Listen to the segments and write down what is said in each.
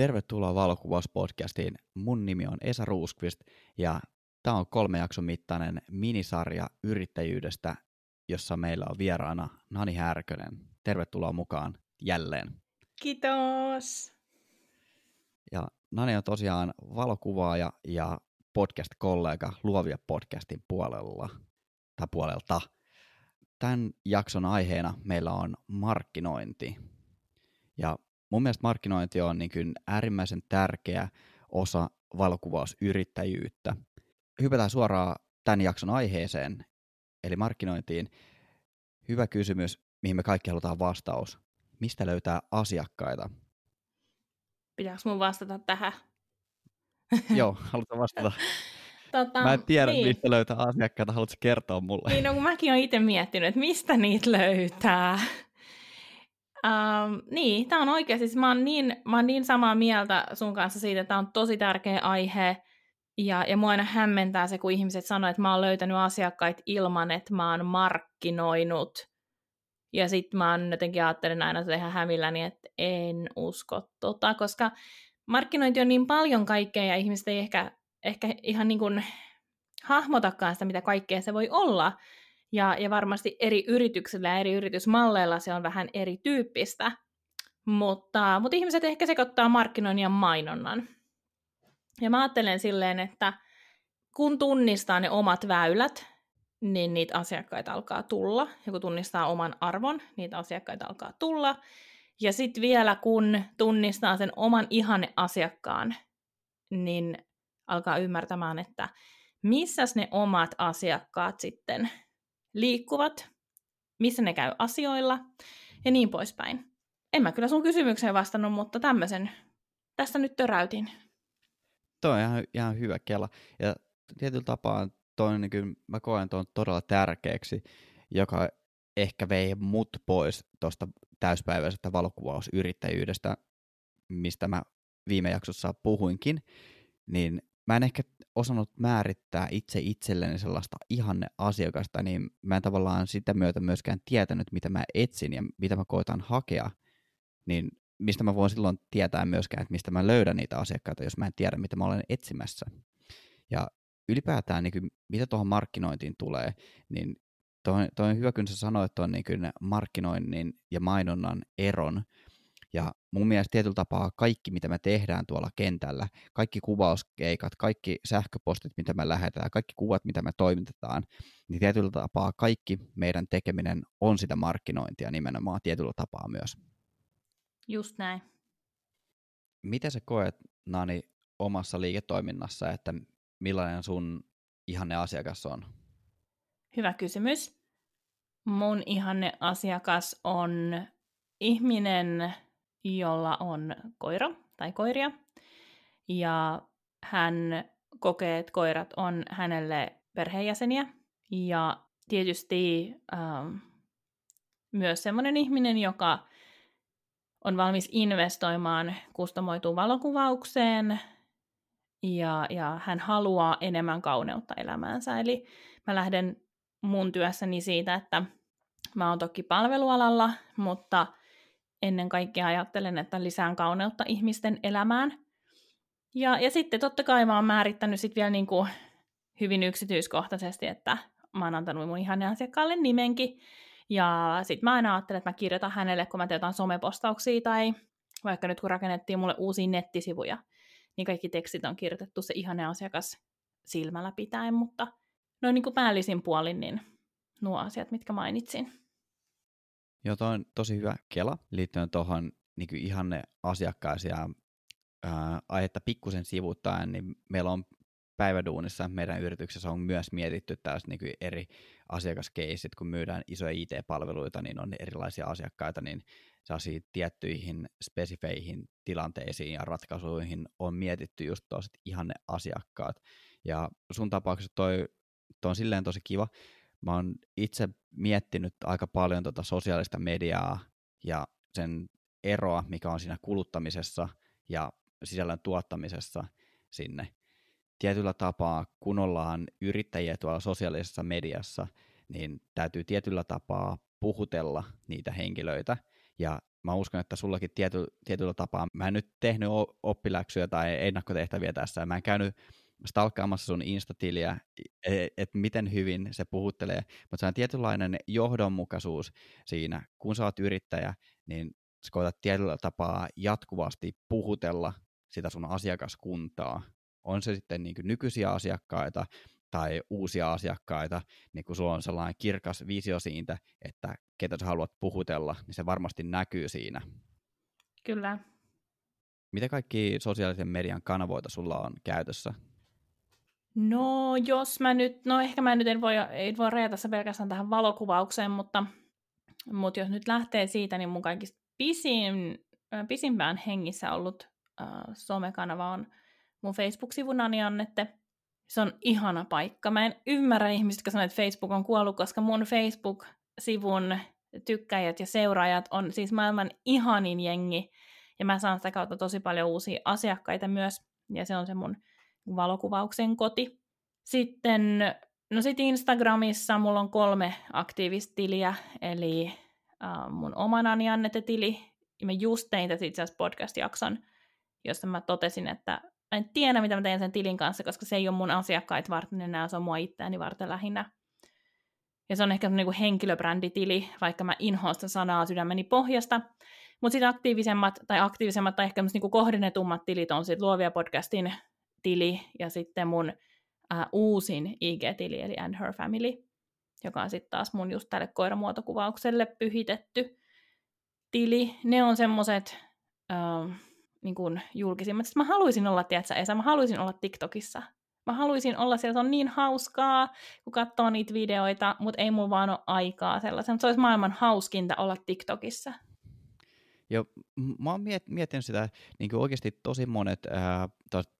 Tervetuloa Valokuvauspodcastiin. Mun nimi on Esa Ruuskvist ja tämä on kolme jakson mittainen minisarja yrittäjyydestä, jossa meillä on vieraana Nani Härkönen. Tervetuloa mukaan jälleen. Kiitos. Ja Nani on tosiaan valokuvaaja ja podcast-kollega Luovia podcastin puolella tai puolelta. Tämän jakson aiheena meillä on markkinointi. Ja mun mielestä markkinointi on niin kuin äärimmäisen tärkeä osa valokuvausyrittäjyyttä. Hypätään suoraan tämän jakson aiheeseen, eli markkinointiin. Hyvä kysymys, mihin me kaikki halutaan vastaus. Mistä löytää asiakkaita? Pitääkö mun vastata tähän? Joo, halutaan vastata. Tota, Mä en tiedä, niin. mistä löytää asiakkaita. Haluatko kertoa mulle? Niin, no kun mäkin olen itse miettinyt, että mistä niitä löytää. Niin, tämä on oikeasti, siis mä oon, niin, mä oon niin samaa mieltä sun kanssa siitä, että tämä on tosi tärkeä aihe, ja, ja mua aina hämmentää se, kun ihmiset sanoo, että mä oon löytänyt asiakkaita ilman, että mä oon markkinoinut. Ja sitten mä oon jotenkin ajattelen aina että ihan hämilläni, että en usko tota, koska markkinointi on niin paljon kaikkea, ja ihmiset ei ehkä, ehkä ihan niin kuin hahmotakaan sitä, mitä kaikkea se voi olla. Ja, ja varmasti eri yrityksillä ja eri yritysmalleilla se on vähän erityyppistä. Mutta, mutta ihmiset ehkä sekoittaa markkinoinnin ja mainonnan. Ja mä ajattelen silleen, että kun tunnistaa ne omat väylät, niin niitä asiakkaita alkaa tulla. Ja kun tunnistaa oman arvon, niitä asiakkaita alkaa tulla. Ja sitten vielä kun tunnistaa sen oman ihanne asiakkaan, niin alkaa ymmärtämään, että missä ne omat asiakkaat sitten liikkuvat, missä ne käy asioilla ja niin poispäin. En mä kyllä sun kysymykseen vastannut, mutta tämmöisen tästä nyt töräytin. Tuo on ihan, ihan hyvä kela. Ja tietyllä tapaa toi, niin kuin, mä koen tuon todella tärkeäksi, joka ehkä vei mut pois tuosta täyspäiväisestä valokuvausyrittäjyydestä, mistä mä viime jaksossa puhuinkin, niin mä en ehkä osannut määrittää itse itselleni sellaista ihanne asiakasta, niin mä en tavallaan sitä myötä myöskään tietänyt, mitä mä etsin ja mitä mä koitan hakea, niin mistä mä voin silloin tietää myöskään, että mistä mä löydän niitä asiakkaita, jos mä en tiedä, mitä mä olen etsimässä. Ja ylipäätään, niin kuin, mitä tuohon markkinointiin tulee, niin toi, toi on hyvä, kun sä sanoit tuon niin markkinoinnin ja mainonnan eron, ja mun mielestä tietyllä tapaa kaikki, mitä me tehdään tuolla kentällä, kaikki kuvauskeikat, kaikki sähköpostit, mitä me lähetään, kaikki kuvat, mitä me toimitetaan, niin tietyllä tapaa kaikki meidän tekeminen on sitä markkinointia nimenomaan tietyllä tapaa myös. Just näin. Miten sä koet, Nani, omassa liiketoiminnassa, että millainen sun ihanne asiakas on? Hyvä kysymys. Mun ihanne asiakas on ihminen, jolla on koira tai koiria. Ja hän kokee, että koirat on hänelle perheenjäseniä. Ja tietysti ähm, myös sellainen ihminen, joka on valmis investoimaan kustomoituun valokuvaukseen ja, ja hän haluaa enemmän kauneutta elämäänsä. Eli mä lähden mun työssäni siitä, että mä oon toki palvelualalla, mutta ennen kaikkea ajattelen, että lisään kauneutta ihmisten elämään. Ja, ja sitten totta kai mä oon määrittänyt sit vielä niin kuin hyvin yksityiskohtaisesti, että mä oon antanut mun ihanne asiakkaalle nimenkin. Ja sitten mä aina ajattelen, että mä kirjoitan hänelle, kun mä teen jotain somepostauksia tai vaikka nyt kun rakennettiin mulle uusia nettisivuja, niin kaikki tekstit on kirjoitettu se ihane asiakas silmällä pitäen, mutta noin niin kuin päällisin puolin, niin nuo asiat, mitkä mainitsin. Joo, on tosi hyvä kela liittyen tuohon niin ihanne asiakkaisia ää, aihetta pikkusen sivuttaen, niin meillä on päiväduunissa meidän yrityksessä on myös mietitty tällaiset niin eri asiakaskeisit, kun myydään isoja IT-palveluita, niin on erilaisia asiakkaita, niin sellaisiin tiettyihin spesifeihin tilanteisiin ja ratkaisuihin on mietitty just tuollaiset ihanne asiakkaat. Ja sun tapauksessa toi, toi on silleen tosi kiva. Mä oon itse miettinyt aika paljon tota sosiaalista mediaa ja sen eroa, mikä on siinä kuluttamisessa ja sisällön tuottamisessa sinne. Tietyllä tapaa, kun ollaan yrittäjiä tuolla sosiaalisessa mediassa, niin täytyy tietyllä tapaa puhutella niitä henkilöitä. Ja mä uskon, että sullakin tiety, tietyllä tapaa, mä en nyt tehnyt oppiläksyjä tai ennakkotehtäviä tässä, mä en käynyt stalkkaamassa sun instatiliä, että et miten hyvin se puhuttelee, mutta se on tietynlainen johdonmukaisuus siinä, kun sä oot yrittäjä, niin sä koetat tietyllä tapaa jatkuvasti puhutella sitä sun asiakaskuntaa. On se sitten niin nykyisiä asiakkaita tai uusia asiakkaita, niin kun sulla on sellainen kirkas visio siitä, että ketä sä haluat puhutella, niin se varmasti näkyy siinä. Kyllä. Mitä kaikki sosiaalisen median kanavoita sulla on käytössä? No jos mä nyt, no ehkä mä nyt en voi, en voi rajata se pelkästään tähän valokuvaukseen, mutta, mutta jos nyt lähtee siitä, niin mun kaikista pisin, pisimpään hengissä ollut äh, somekanava on mun Facebook-sivun Annette. Se on ihana paikka. Mä en ymmärrä ihmistä, jotka sanoo, että Facebook on kuollut, koska mun Facebook-sivun tykkäjät ja seuraajat on siis maailman ihanin jengi. Ja mä saan sitä kautta tosi paljon uusia asiakkaita myös. Ja se on se mun valokuvauksen koti. Sitten, no sit Instagramissa mulla on kolme aktiivista tiliä, eli uh, mun omanani Annette-tili, ja mä just tein tässä itse asiassa podcast-jakson, jossa mä totesin, että mä en tiedä, mitä mä teen sen tilin kanssa, koska se ei ole mun asiakkaita varten enää, se on mua itseäni varten lähinnä. Ja se on ehkä niin kuin henkilöbränditili, vaikka mä inhoan sitä sanaa sydämeni pohjasta. Mutta sitten aktiivisemmat, tai aktiivisemmat, tai ehkä niin kuin kohdennetummat tilit on sitten Luovia podcastin tili, ja sitten mun äh, uusin IG-tili, eli And Her Family, joka on sitten taas mun just tälle koiramuotokuvaukselle pyhitetty tili. Ne on semmoset äh, niin kuin julkisimmat. Sitten mä haluaisin olla, tiedätkö, Esa, mä haluaisin olla TikTokissa. Mä haluaisin olla siellä, se on niin hauskaa, kun katsoo niitä videoita, mutta ei mulla vaan ole aikaa sellaisen. Se olisi maailman hauskinta olla TikTokissa. Joo, mä oon miet- miettinyt sitä, niin kuin oikeasti tosi monet ää,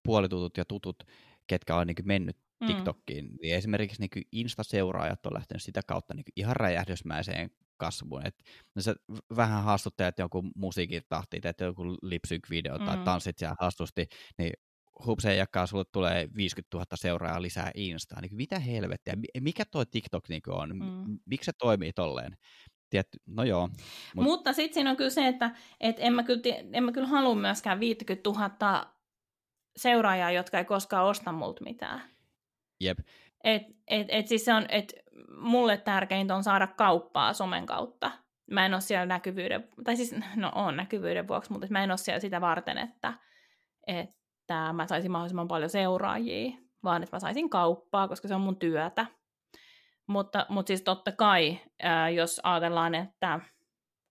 puolitutut ja tutut, ketkä on niin mennyt mm. TikTokkiin, niin esimerkiksi niin Insta-seuraajat on lähtenyt sitä kautta niin ihan räjähdysmäiseen kasvuun. Et, no se vähän haastuttaa, että joku musiikin tahti, että joku lipsync-video mm. tai tanssit siellä haastusti, niin hupseen jakaa, sulle tulee 50 000 seuraajaa lisää Instaan. Niin mitä helvettiä, mikä tuo TikTok niin on, mm. miksi se toimii tolleen? Tietty, no joo. Mut... Mutta sitten siinä on kyllä se, että et en, mä kyllä, en mä kyllä halua myöskään 50 000 seuraajaa, jotka ei koskaan osta multa mitään. Jep. Et, et, et siis se on, et mulle tärkeintä on saada kauppaa somen kautta. Mä en ole siellä näkyvyyden, tai siis no on näkyvyyden vuoksi, mutta mä en ole siellä sitä varten, että, että mä saisin mahdollisimman paljon seuraajia, vaan että mä saisin kauppaa, koska se on mun työtä. Mutta, mutta siis totta kai, ää, jos ajatellaan, että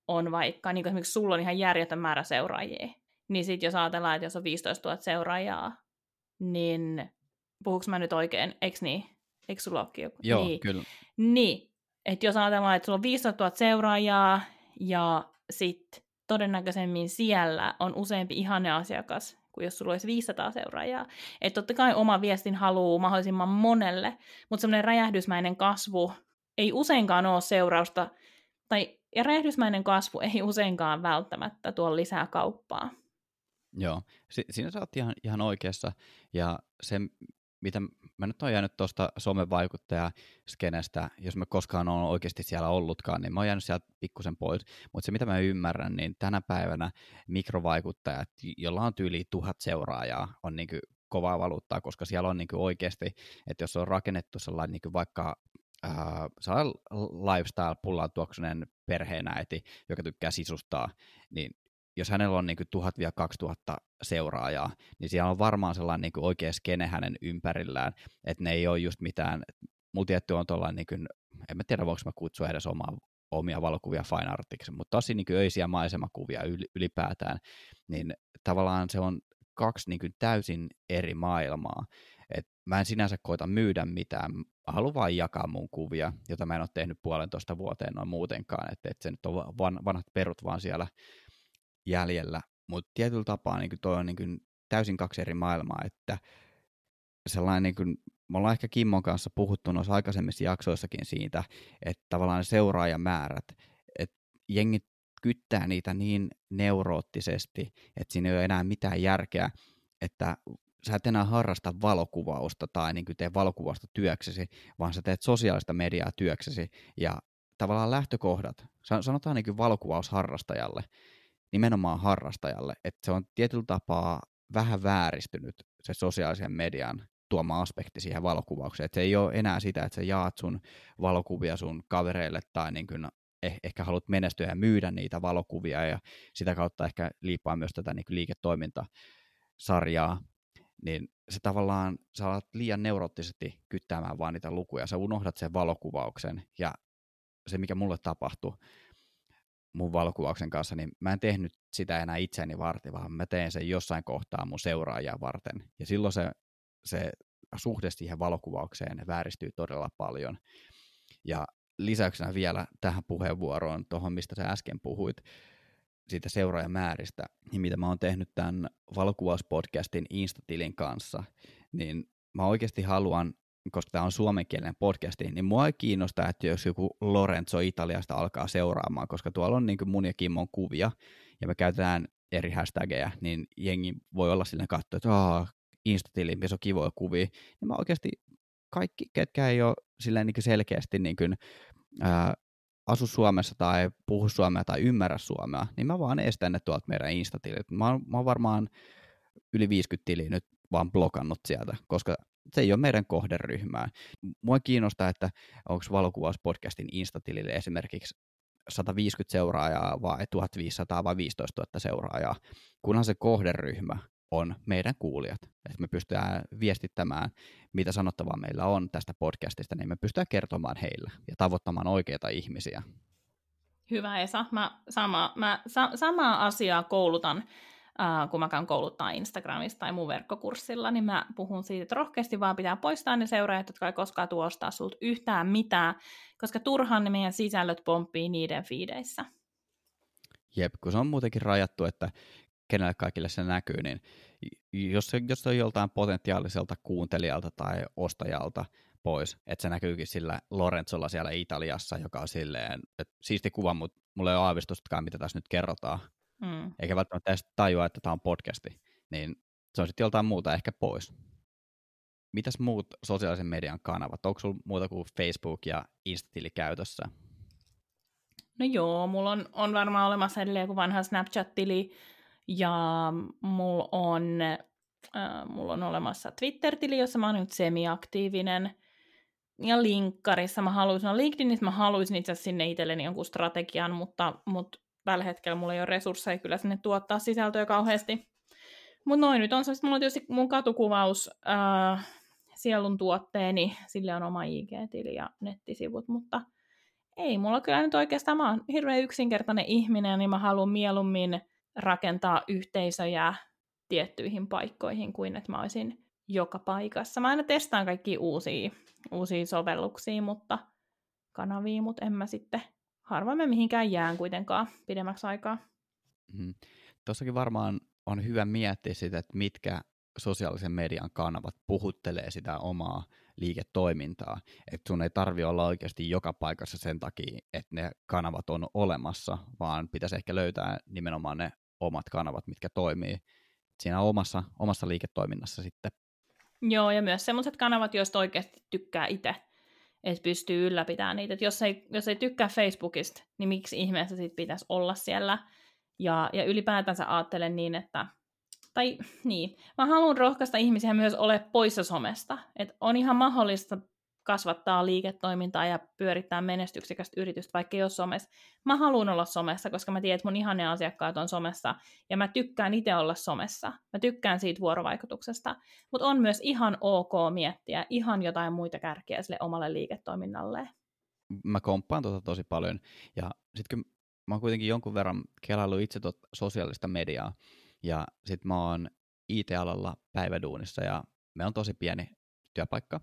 on vaikka, niin kuin esimerkiksi sulla on ihan järjetön määrä seuraajia, niin sitten jos ajatellaan, että jos on 15 000 seuraajaa, niin puhuuko mä nyt oikein, eikö niin? Eikö sulla olekin joku? Joo, niin. kyllä. Niin, että jos ajatellaan, että sulla on 15 000 seuraajaa ja sitten todennäköisemmin siellä on useampi ihanne asiakas kuin jos sulla olisi 500 seuraajaa. Että totta kai oma viestin haluaa mahdollisimman monelle, mutta semmoinen räjähdysmäinen kasvu ei useinkaan ole seurausta, tai ja räjähdysmäinen kasvu ei useinkaan välttämättä tuo lisää kauppaa. Joo, si- siinä sä oot ihan, ihan oikeassa, ja se, mitä mä nyt oon jäänyt tuosta somevaikuttaja-skenestä, jos mä koskaan on oikeasti siellä ollutkaan, niin mä oon jäänyt sieltä pikkusen pois. Mutta se, mitä mä ymmärrän, niin tänä päivänä mikrovaikuttajat, jolla on tyyli tuhat seuraajaa, on niin kovaa valuuttaa, koska siellä on niin oikeasti, että jos on rakennettu sellainen niin vaikka äh, lifestyle pullaan tuoksunen perheenäiti, joka tykkää sisustaa, niin jos hänellä on niin 1000-2000 seuraajaa, niin siellä on varmaan sellainen niin oikea skene hänen ympärillään, että ne ei ole just mitään, mulla tietty on tuollainen, niin kuin, en mä tiedä voinko mä kutsua edes omaa, omia valokuvia fine artiksi, mutta tosi niin öisiä maisemakuvia ylipäätään, niin tavallaan se on kaksi niin täysin eri maailmaa. Et mä en sinänsä koita myydä mitään, mä haluan vain jakaa mun kuvia, jota mä en ole tehnyt puolentoista vuoteen noin muutenkaan, että et se nyt on van, vanhat perut vaan siellä jäljellä, mutta tietyllä tapaa niin toi on niin kuin täysin kaksi eri maailmaa, että sellainen niin kuin, me ollaan ehkä Kimmon kanssa puhuttu noissa aikaisemmissa jaksoissakin siitä, että tavallaan seuraajamäärät, että jengit kyttää niitä niin neuroottisesti, että siinä ei ole enää mitään järkeä, että sä et enää harrasta valokuvausta tai niin tee valokuvausta työksesi, vaan sä teet sosiaalista mediaa työksesi. Ja tavallaan lähtökohdat, sanotaan niin valokuvausharrastajalle, nimenomaan harrastajalle, että se on tietyllä tapaa vähän vääristynyt se sosiaalisen median tuoma aspekti siihen valokuvaukseen. Että se ei ole enää sitä, että sä jaat sun valokuvia sun kavereille tai niin kuin eh- ehkä haluat menestyä ja myydä niitä valokuvia ja sitä kautta ehkä liippaa myös tätä niin liiketoimintasarjaa, niin se tavallaan, sä alat liian neuroottisesti kyttäämään vaan niitä lukuja, sä unohdat sen valokuvauksen ja se, mikä mulle tapahtui mun valokuvauksen kanssa, niin mä en tehnyt sitä enää itseäni varten, vaan mä teen sen jossain kohtaa mun seuraajia varten. Ja silloin se, se suhde siihen valokuvaukseen vääristyy todella paljon. Ja lisäyksenä vielä tähän puheenvuoroon, tuohon mistä sä äsken puhuit, siitä seuraajamääristä, niin mitä mä oon tehnyt tämän valokuvauspodcastin Instatilin kanssa, niin mä oikeasti haluan, koska tämä on suomenkielinen podcasti, niin mua ei kiinnosta, että jos joku Lorenzo Italiasta alkaa seuraamaan, koska tuolla on niin mun ja Kimmon kuvia, ja me käytetään eri hashtageja, niin jengi voi olla silleen katsoa, että Aah, Instatili, missä on kivoja kuvia, niin mä oikeasti kaikki, ketkä ei ole silleen niin selkeästi niin kuin, ää, asu Suomessa tai puhu suomea tai ymmärrä suomea, niin mä vaan estän ne tuolta meidän Instatilit. Mä, mä oon varmaan yli 50 tiliä nyt vaan blokannut sieltä, koska se ei ole meidän kohderyhmää. Mua kiinnostaa, että onko valokuvauspodcastin Instatilille esimerkiksi 150 seuraajaa vai 1500 vai 15 000 seuraajaa, kunhan se kohderyhmä on meidän kuulijat. Että me pystytään viestittämään, mitä sanottavaa meillä on tästä podcastista, niin me pystytään kertomaan heille ja tavoittamaan oikeita ihmisiä. Hyvä Esa. Mä, sama, mä sa, samaa asiaa koulutan, äh, kun mä käyn kouluttaa Instagramista tai mun verkkokurssilla, niin mä puhun siitä, että rohkeasti vaan pitää poistaa ne seuraajat, jotka ei koskaan tuostaa sulta yhtään mitään, koska turhaan ne meidän sisällöt pomppii niiden fiideissä. Jep, kun se on muutenkin rajattu, että kenelle kaikille se näkyy, niin jos se, jos se on joltain potentiaaliselta kuuntelijalta tai ostajalta pois, että se näkyykin sillä Lorenzolla siellä Italiassa, joka on silleen, että siisti kuva, mutta mulla ei ole aavistustakaan, mitä tässä nyt kerrotaan. Mm. Eikä välttämättä edes tajua, että tämä on podcasti. Niin se on sitten joltain muuta ehkä pois. Mitäs muut sosiaalisen median kanavat? Onko sulla muuta kuin Facebook ja Instatili käytössä? No joo, mulla on, on varmaan olemassa edelleen joku vanha Snapchat-tili, ja mulla on, äh, mulla on olemassa Twitter-tili, jossa mä oon nyt semiaktiivinen. Ja linkkarissa mä haluaisin, no LinkedInissä mä haluaisin itse asiassa sinne itselleni jonkun strategian, mutta, mutta tällä hetkellä mulla ei ole resursseja kyllä sinne tuottaa sisältöä kauheasti. Mutta noin nyt on se, mulla on tietysti mun katukuvaus, äh, sielun tuotteeni, sille on oma IG-tili ja nettisivut, mutta ei mulla kyllä nyt oikeastaan, mä oon hirveän yksinkertainen ihminen, niin mä haluan mieluummin rakentaa yhteisöjä tiettyihin paikkoihin kuin että mä olisin joka paikassa. Mä aina testaan kaikki uusia, uusia sovelluksia, mutta kanavia, mutta en mä sitten harvoin mä mihinkään jään kuitenkaan pidemmäksi aikaa. Mm. Tuossakin varmaan on hyvä miettiä sitä, että mitkä sosiaalisen median kanavat puhuttelee sitä omaa liiketoimintaa. Että sun ei tarvi olla oikeasti joka paikassa sen takia, että ne kanavat on olemassa, vaan pitäisi ehkä löytää nimenomaan ne omat kanavat, mitkä toimii siinä omassa, omassa liiketoiminnassa sitten. Joo, ja myös sellaiset kanavat, joista oikeasti tykkää itse, että pystyy ylläpitämään niitä. Et jos, ei, jos ei tykkää Facebookista, niin miksi ihmeessä sit pitäisi olla siellä? Ja, ja ylipäätänsä ajattelen niin, että tai niin, mä haluan rohkaista ihmisiä myös ole poissa somesta. Et on ihan mahdollista kasvattaa liiketoimintaa ja pyörittää menestyksekästä yritystä, vaikka ei ole somessa. Mä haluan olla somessa, koska mä tiedän, että mun ihanne asiakkaat on somessa, ja mä tykkään itse olla somessa. Mä tykkään siitä vuorovaikutuksesta. Mutta on myös ihan ok miettiä ihan jotain muita kärkiä sille omalle liiketoiminnalle. Mä komppaan tuota tosi paljon, ja sitten mä oon kuitenkin jonkun verran kelaillut itse tuota sosiaalista mediaa, ja sitten mä oon IT-alalla päiväduunissa, ja me on tosi pieni työpaikka,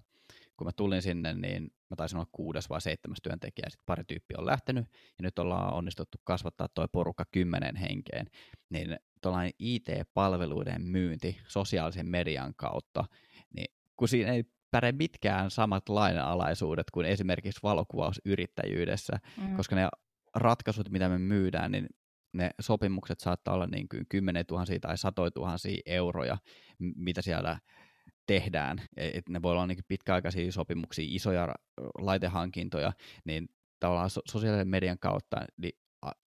kun mä tulin sinne, niin mä taisin olla kuudes vai seitsemäs työntekijä, sitten pari tyyppiä on lähtenyt, ja nyt ollaan onnistuttu kasvattaa tuo porukka kymmenen henkeen, niin tuollainen IT-palveluiden myynti sosiaalisen median kautta, niin kun siinä ei päde mitkään samat lainalaisuudet kuin esimerkiksi valokuvausyrittäjyydessä, mm. koska ne ratkaisut, mitä me myydään, niin ne sopimukset saattaa olla niin kuin 10 000 tai satoja tuhansia euroja, mitä siellä tehdään, e, että ne voi olla niin pitkäaikaisia sopimuksia, isoja laitehankintoja, niin tavallaan sosiaalisen median kautta niin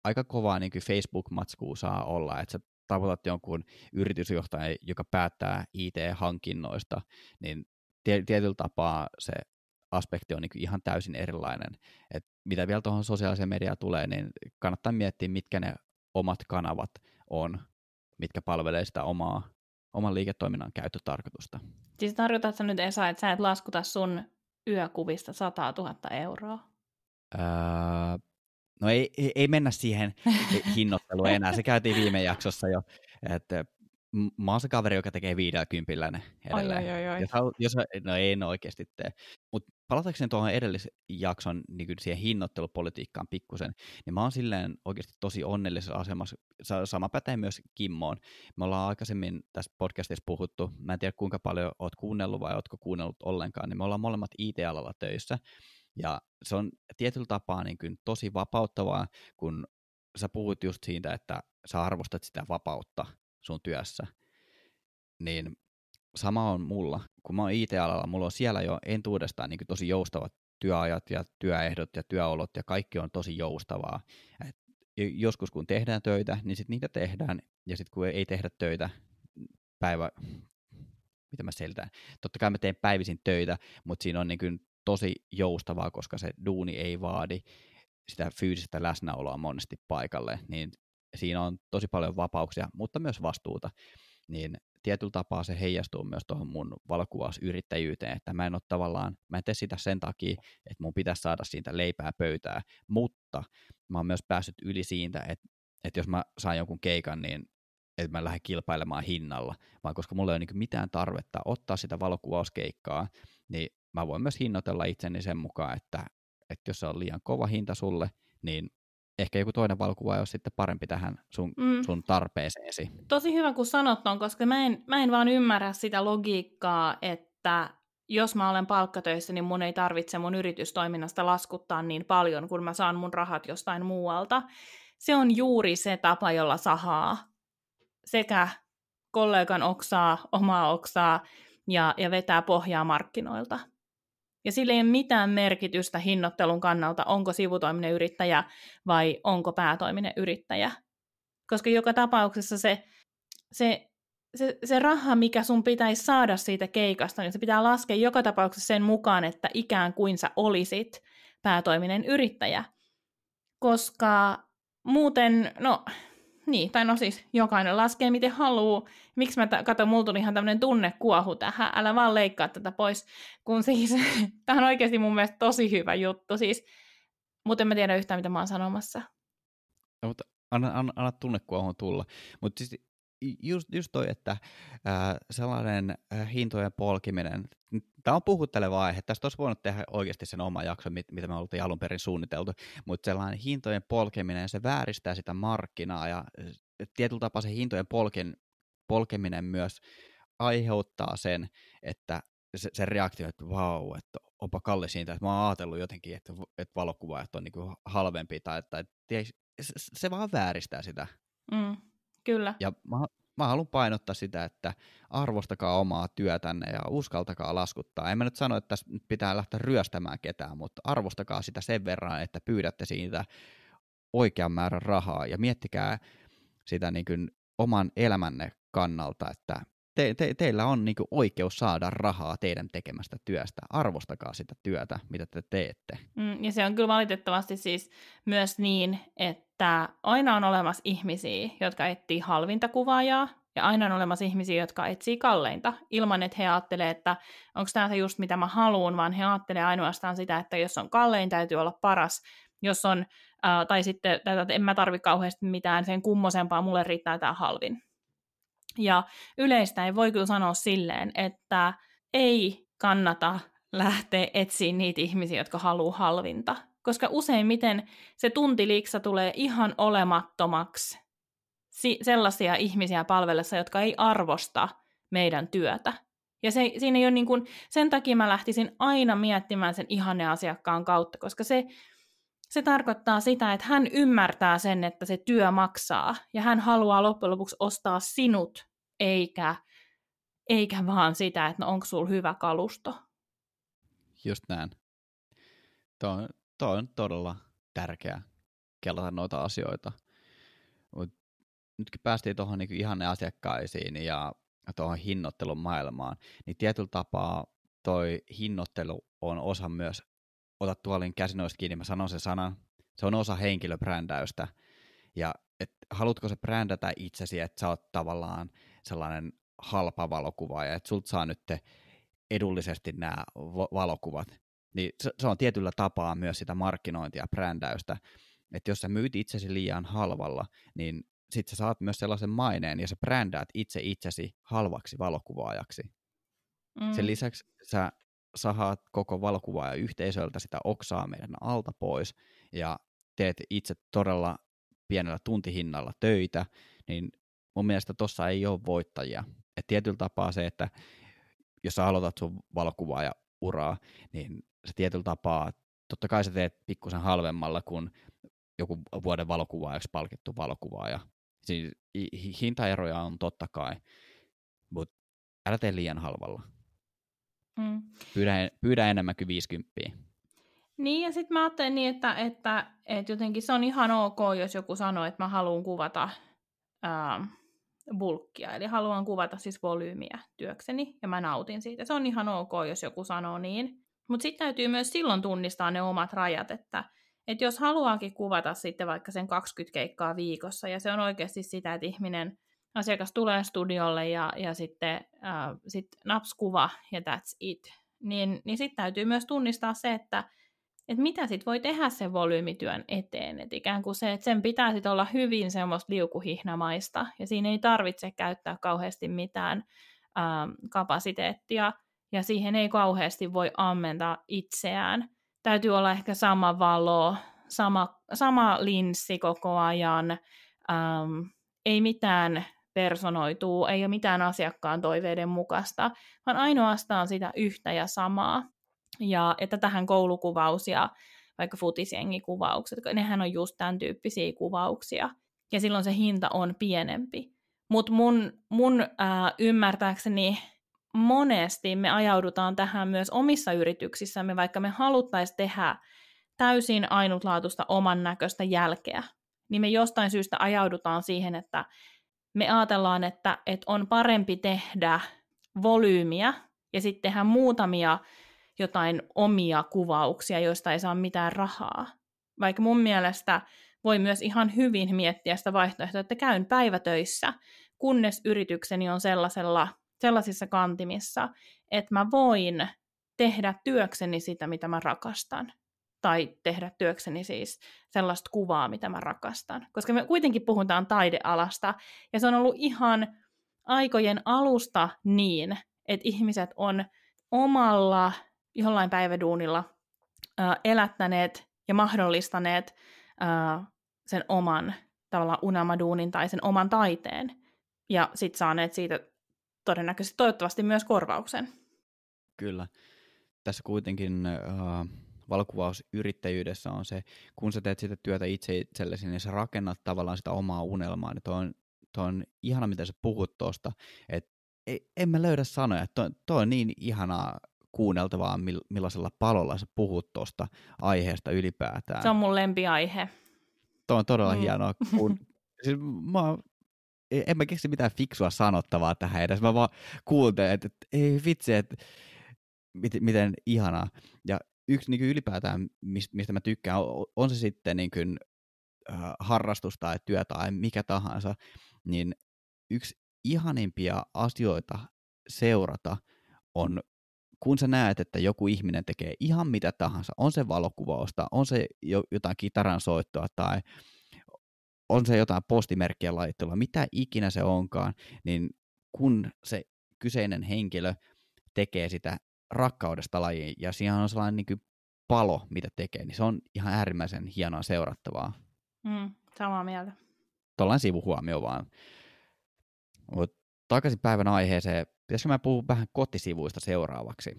aika kovaa niin Facebook-matskua saa olla, että sä tavoitat jonkun yritysjohtajan, joka päättää IT-hankinnoista, niin tietyllä tapaa se aspekti on niin ihan täysin erilainen. Et mitä vielä tuohon sosiaaliseen mediaan tulee, niin kannattaa miettiä, mitkä ne omat kanavat on, mitkä palvelee sitä omaa, oman liiketoiminnan käyttötarkoitusta. Siis tarkoitatko sä nyt Esa, että sä et laskuta sun yökuvista 100 000 euroa? Öö, no ei, ei, ei mennä siihen hinnoitteluun enää, se käytiin viime jaksossa jo, että mä oon se kaveri, joka tekee viidellä kympillä ne edelleen. Oi, oi, oi. Jos, jos, no ei ne oikeasti tee. Mutta palatakseni tuohon edellisen jakson niin siihen hinnoittelupolitiikkaan pikkusen, niin mä oon silleen oikeasti tosi onnellisessa asemassa. Sama pätee myös Kimmoon. Me ollaan aikaisemmin tässä podcastissa puhuttu, mä en tiedä kuinka paljon oot kuunnellut vai ootko kuunnellut ollenkaan, niin me ollaan molemmat IT-alalla töissä. Ja se on tietyllä tapaa niin kuin tosi vapauttavaa, kun sä puhut just siitä, että sä arvostat sitä vapautta sun työssä. Niin sama on mulla. Kun mä oon IT-alalla, mulla on siellä jo entuudestaan niin tosi joustavat työajat ja työehdot ja työolot ja kaikki on tosi joustavaa. Et joskus kun tehdään töitä, niin sitten niitä tehdään, ja sitten kun ei tehdä töitä, päivä, mitä mä selitän, totta kai mä teen päivisin töitä, mutta siinä on niin kuin tosi joustavaa, koska se duuni ei vaadi sitä fyysistä läsnäoloa monesti paikalle, niin siinä on tosi paljon vapauksia, mutta myös vastuuta, niin tietyllä tapaa se heijastuu myös tuohon mun valokuvausyrittäjyyteen, että mä en ole tavallaan, mä en tee sitä sen takia, että mun pitäisi saada siitä leipää pöytää, mutta mä oon myös päässyt yli siitä, että, että jos mä saan jonkun keikan, niin että mä lähden kilpailemaan hinnalla, vaan koska mulla ei ole niin mitään tarvetta ottaa sitä valokuvauskeikkaa, niin mä voin myös hinnoitella itseni sen mukaan, että, että jos se on liian kova hinta sulle, niin ehkä joku toinen valokuva olisi sitten parempi tähän sun, mm. sun tarpeeseesi. Tosi hyvä, kun sanot on, koska mä en, mä en vaan ymmärrä sitä logiikkaa, että jos mä olen palkkatöissä, niin mun ei tarvitse mun yritystoiminnasta laskuttaa niin paljon, kun mä saan mun rahat jostain muualta. Se on juuri se tapa, jolla sahaa sekä kollegan oksaa, omaa oksaa ja, ja vetää pohjaa markkinoilta. Ja sillä ei ole mitään merkitystä hinnoittelun kannalta, onko sivutoiminen yrittäjä vai onko päätoiminen yrittäjä. Koska joka tapauksessa se, se, se, se raha, mikä sun pitäisi saada siitä keikasta, niin se pitää laskea joka tapauksessa sen mukaan, että ikään kuin sä olisit päätoiminen yrittäjä. Koska muuten, no niin, tai no siis jokainen laskee miten haluaa. Miksi mä t- kato, mulla tuli ihan tämmöinen tunnekuohu tähän, älä vaan leikkaa tätä pois, kun siis, tämä on oikeasti mun mielestä tosi hyvä juttu, siis, mutta en mä tiedä yhtään, mitä mä oon sanomassa. No, mutta anna, anna, anna tunnekuohun tulla. Mutta siis just, just toi, että äh, sellainen äh, hintojen polkiminen, tämä on puhutteleva aihe, tästä olisi voinut tehdä oikeasti sen oma jakso, mit, mitä me oltiin alun perin suunniteltu, mutta sellainen hintojen polkeminen, se vääristää sitä markkinaa ja tietyllä tapaa se hintojen polken, polkeminen myös aiheuttaa sen, että se, se reaktio, että vau, että onpa kallis siitä, että mä oon ajatellut jotenkin, että, että valokuvaajat on niin halvempi tai että, että se, se vaan vääristää sitä. Mm. Kyllä. Ja mä, mä haluan painottaa sitä, että arvostakaa omaa työtänne ja uskaltakaa laskuttaa. En mä nyt sano, että tässä pitää lähteä ryöstämään ketään, mutta arvostakaa sitä sen verran, että pyydätte siitä oikean määrän rahaa ja miettikää sitä niin kuin oman elämänne kannalta, että te, te, teillä on niin oikeus saada rahaa teidän tekemästä työstä. Arvostakaa sitä työtä, mitä te teette. Mm, ja se on kyllä valitettavasti siis myös niin, että aina on olemassa ihmisiä, jotka etsii halvinta kuvaajaa, ja aina on olemassa ihmisiä, jotka etsii kalleinta, ilman että he ajattelee, että onko tämä se just mitä mä haluan, vaan he ajattelee ainoastaan sitä, että jos on kallein, täytyy olla paras. Jos on, äh, tai sitten, että en mä tarvi kauheasti mitään sen kummosempaa, mulle riittää tämä halvin. Ja yleistä ei voi kyllä sanoa silleen, että ei kannata lähteä etsiä niitä ihmisiä, jotka haluaa halvinta. Koska useimmiten se tuntiliksa tulee ihan olemattomaksi sellaisia ihmisiä palvellessa, jotka ei arvosta meidän työtä. Ja se, siinä ei ole niin kuin, sen takia mä lähtisin aina miettimään sen ihanne asiakkaan kautta, koska se, se tarkoittaa sitä, että hän ymmärtää sen, että se työ maksaa, ja hän haluaa loppujen lopuksi ostaa sinut, eikä, eikä vaan sitä, että no onko sulla hyvä kalusto. Just näin. Tuo on, tuo on todella tärkeää. kelata noita asioita. Mut nytkin päästiin tuohon niin ihanne asiakkaisiin ja tuohon hinnoittelun maailmaan, niin tietyllä tapaa toi hinnoittelu on osa myös, ota tuolin käsinoista kiinni, mä sanon sen sanan, se on osa henkilöbrändäystä. Ja et, haluatko se brändätä itsesi, että sä oot tavallaan sellainen halpa valokuvaaja, että sulta saa nyt edullisesti nämä valokuvat, niin se, se on tietyllä tapaa myös sitä markkinointia, brändäystä, että jos sä myyt itsesi liian halvalla, niin sit sä saat myös sellaisen maineen ja sä brändäät itse itsesi halvaksi valokuvaajaksi. Mm. Sen lisäksi sä sahat koko valokuvaaja yhteisöltä sitä oksaa meidän alta pois ja teet itse todella pienellä tuntihinnalla töitä, niin mun mielestä tossa ei ole voittajia. Et tietyllä tapaa se, että jos sä aloitat sun valokuvaaja uraa, niin se tietyllä tapaa, totta kai sä teet pikkusen halvemmalla kuin joku vuoden valokuvaajaksi palkittu valokuvaaja. Siis hintaeroja on totta kai, mutta älä tee liian halvalla. Mm. Pyydä, pyydä enemmän kuin 50. Niin, ja sitten mä ajattelen niin, että, että, että jotenkin se on ihan ok, jos joku sanoo, että mä haluan kuvata ää, bulkkia, eli haluan kuvata siis volyymiä työkseni, ja mä nautin siitä. Se on ihan ok, jos joku sanoo niin. Mutta sitten täytyy myös silloin tunnistaa ne omat rajat, että, että jos haluaakin kuvata sitten vaikka sen 20 keikkaa viikossa, ja se on oikeasti sitä, että ihminen, asiakas tulee studiolle ja, ja sitten äh, sit naps kuva ja that's it, niin, niin sitten täytyy myös tunnistaa se, että että mitä sitten voi tehdä sen volyymityön eteen. Että ikään kuin se, että sen pitää sitten olla hyvin semmoista liukuhihnamaista, ja siinä ei tarvitse käyttää kauheasti mitään ähm, kapasiteettia, ja siihen ei kauheasti voi ammentaa itseään. Täytyy olla ehkä sama valo, sama, sama linssi koko ajan, ähm, ei mitään personoituu, ei ole mitään asiakkaan toiveiden mukaista, vaan ainoastaan sitä yhtä ja samaa. Ja että tähän koulukuvaus ja vaikka futisjengikuvaukset, nehän on just tämän tyyppisiä kuvauksia. Ja silloin se hinta on pienempi. Mutta mun, mun ää, ymmärtääkseni monesti me ajaudutaan tähän myös omissa yrityksissämme, vaikka me haluttaisiin tehdä täysin ainutlaatuista oman näköistä jälkeä, niin me jostain syystä ajaudutaan siihen, että me ajatellaan, että, että on parempi tehdä volyymiä ja sitten tehdä muutamia jotain omia kuvauksia, joista ei saa mitään rahaa. Vaikka mun mielestä voi myös ihan hyvin miettiä sitä vaihtoehtoa, että käyn päivätöissä, kunnes yritykseni on sellaisella, sellaisissa kantimissa, että mä voin tehdä työkseni sitä, mitä mä rakastan. Tai tehdä työkseni siis sellaista kuvaa, mitä mä rakastan. Koska me kuitenkin puhutaan taidealasta, ja se on ollut ihan aikojen alusta niin, että ihmiset on omalla jollain päiväduunilla äh, elättäneet ja mahdollistaneet äh, sen oman tavallaan unelmaduunin tai sen oman taiteen. Ja sitten saaneet siitä todennäköisesti toivottavasti myös korvauksen. Kyllä. Tässä kuitenkin äh, valokuvausyrittäjyydessä on se, kun sä teet sitä työtä itse itsellesi, niin sä rakennat tavallaan sitä omaa unelmaa. Niin toi on, toi on ihana, mitä sä puhut tuosta, että en mä löydä sanoja. Toi, toi on niin ihanaa kuunneltavaa, millaisella palolla sä puhut tuosta aiheesta ylipäätään. Se on mun lempiaihe. Tuo on todella mm. hienoa. Kun, siis mä, en mä keksi mitään fiksua sanottavaa tähän edes. Mä vaan kuuntelen, että, että ei vitsi, että miten, miten ihanaa. Ja yksi niin ylipäätään, mistä mä tykkään, on se sitten niin kuin, äh, harrastus tai työ tai mikä tahansa, niin yksi ihanimpia asioita seurata on kun sä näet, että joku ihminen tekee ihan mitä tahansa, on se valokuvausta, on se jotain kitaran soittoa tai on se jotain postimerkkiä laittelua, mitä ikinä se onkaan, niin kun se kyseinen henkilö tekee sitä rakkaudesta lajiin ja siinä on sellainen niin kuin palo, mitä tekee, niin se on ihan äärimmäisen hienoa seurattavaa. Mm, samaa mieltä. Tuollainen sivuhuomio vaan. Mut takaisin päivän aiheeseen. Pitäisikö mä puhua vähän kotisivuista seuraavaksi?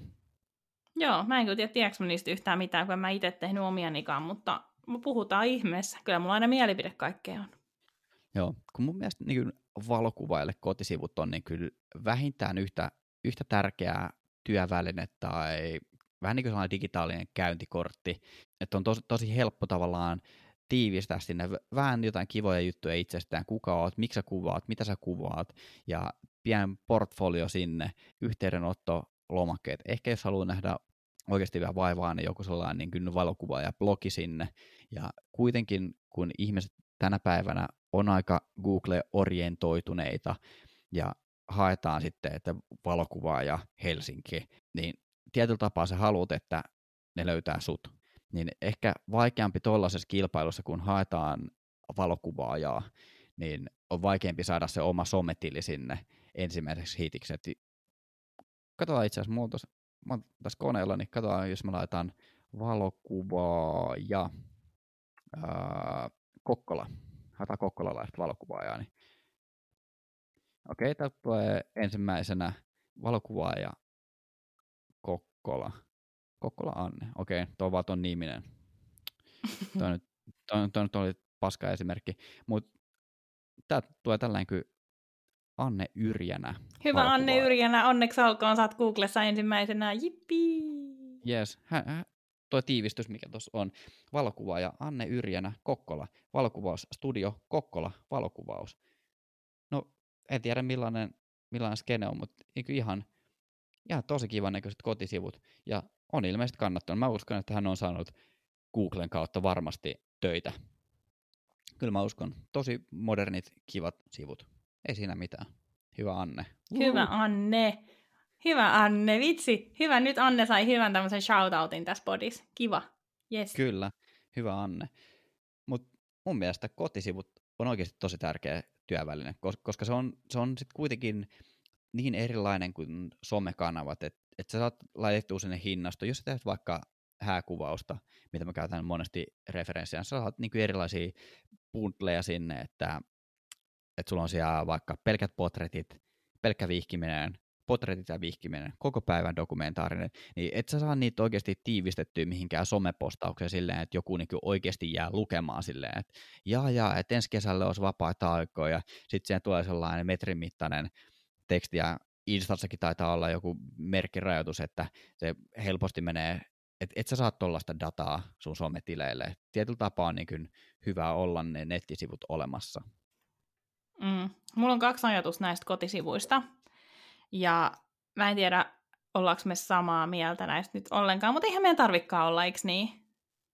Joo, mä en kyllä tiedä, tiedätkö niistä yhtään mitään, kun en mä itse tehnyt omianikaan, mutta puhutaan ihmeessä. Kyllä mulla aina mielipide kaikkea on. Joo, kun mun mielestä niin valokuvaille kotisivut on niin kyllä vähintään yhtä, yhtä tärkeää työväline tai vähän niin kuin sellainen digitaalinen käyntikortti, että on tosi, tosi helppo tavallaan tiivistää sinne vähän jotain kivoja juttuja itsestään, kuka oot, miksi sä kuvaat, mitä sä kuvaat, ja pien portfolio sinne, yhteydenotto, lomakkeet. Ehkä jos haluaa nähdä oikeasti vielä vaivaa, niin joku sellainen niin kuin valokuva ja blogi sinne. Ja kuitenkin, kun ihmiset tänä päivänä on aika Google-orientoituneita ja haetaan sitten, että valokuvaa ja Helsinki, niin tietyllä tapaa sä haluat, että ne löytää sut. Niin ehkä vaikeampi tuollaisessa kilpailussa, kun haetaan valokuvaajaa, niin on vaikeampi saada se oma sometili sinne ensimmäiseksi hitiksi. Et katsotaan itse asiassa, mulla mä tässä koneella, niin katsotaan, jos mä laitan valokuvaa ja ää, Kokkola. Haetaan kokkolalaista valokuvaajaa, niin Okei, okay, tulee ensimmäisenä valokuvaaja Kokkola. Kokkola Anne. Okei, okay, tuo on vaan ton niminen. Tuo nyt, toi, toi nyt oli paska esimerkki. Mutta tää tulee tällainen kuin Anne Yrjänä. Hyvä Anne Yrjänä, onneksi olkoon, saat Googlessa ensimmäisenä, jippi! Yes, tuo tiivistys, mikä tuossa on. Valokuvaaja Anne Yrjänä, Kokkola. Valokuvaus, studio, Kokkola, valokuvaus. En tiedä millainen, millainen skene on, mutta niin ihan, ihan tosi kivan näköiset kotisivut. Ja on ilmeisesti kannattanut. Mä uskon, että hän on saanut Googlen kautta varmasti töitä. Kyllä mä uskon. Tosi modernit, kivat sivut. Ei siinä mitään. Hyvä Anne. Hyvä Anne. Hyvä Anne, vitsi. Hyvä, nyt Anne sai hyvän tämmöisen shoutoutin tässä podissa. Kiva. Yes. Kyllä, hyvä Anne. Mutta mun mielestä kotisivut on oikeasti tosi tärkeä työväline, koska se on, se on sitten kuitenkin niin erilainen kuin somekanavat, että et sä saat laitettua sinne hinnasto. Jos sä teet vaikka hääkuvausta, mitä mä käytän monesti referenssiä, sä saat niin erilaisia bundleja sinne, että että sulla on siellä vaikka pelkät potretit, pelkkä vihkiminen, potretit ja vihkiminen, koko päivän dokumentaarinen, niin et sä saa niitä oikeasti tiivistettyä mihinkään somepostaukseen silleen, että joku niin oikeasti jää lukemaan silleen, että jaa jaa, että ensi kesällä olisi vapaita aikoja, ja sitten siihen tulee sellainen metrin mittainen teksti, ja Instassakin taitaa olla joku merkkirajoitus, että se helposti menee, että et sä saa tuollaista dataa sun sometileille. Tietyllä tapaa on niin hyvä olla ne nettisivut olemassa. Mm. Mulla on kaksi ajatusta näistä kotisivuista. Ja mä en tiedä, ollaanko me samaa mieltä näistä nyt ollenkaan, mutta eihän meidän tarvikaan olla, eikö niin?